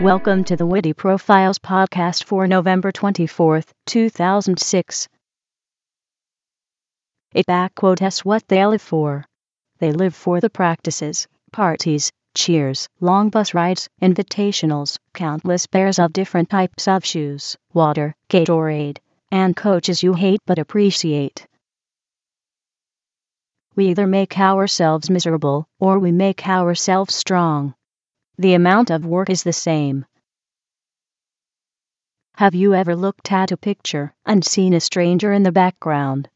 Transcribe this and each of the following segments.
Welcome to the Witty Profiles podcast for November 24th, 2006. It back quotes what they live for. They live for the practices, parties, cheers, long bus rides, invitationals, countless pairs of different types of shoes, water, Gatorade, and coaches you hate but appreciate. We either make ourselves miserable, or we make ourselves strong. The amount of work is the same. Have you ever looked at a picture and seen a stranger in the background?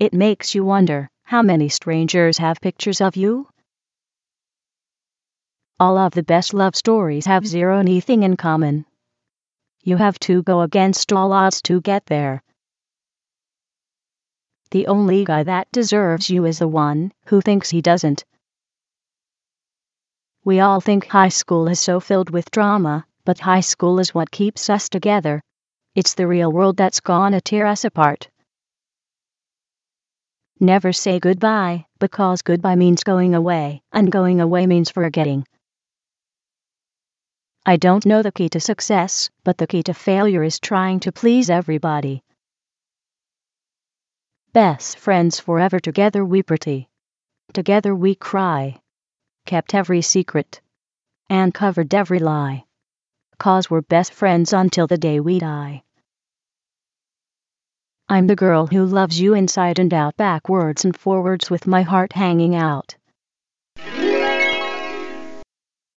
It makes you wonder how many strangers have pictures of you? All of the best love stories have zero anything in common. You have to go against all odds to get there. The only guy that deserves you is the one who thinks he doesn't. We all think high school is so filled with drama, but high school is what keeps us together. It's the real world that's gonna tear us apart. Never say goodbye, because goodbye means going away, and going away means forgetting. I don't know the key to success, but the key to failure is trying to please everybody. Best friends forever together we pretty. Together we cry. Kept every secret. And covered every lie. Cause we're best friends until the day we die. I'm the girl who loves you inside and out, backwards and forwards with my heart hanging out.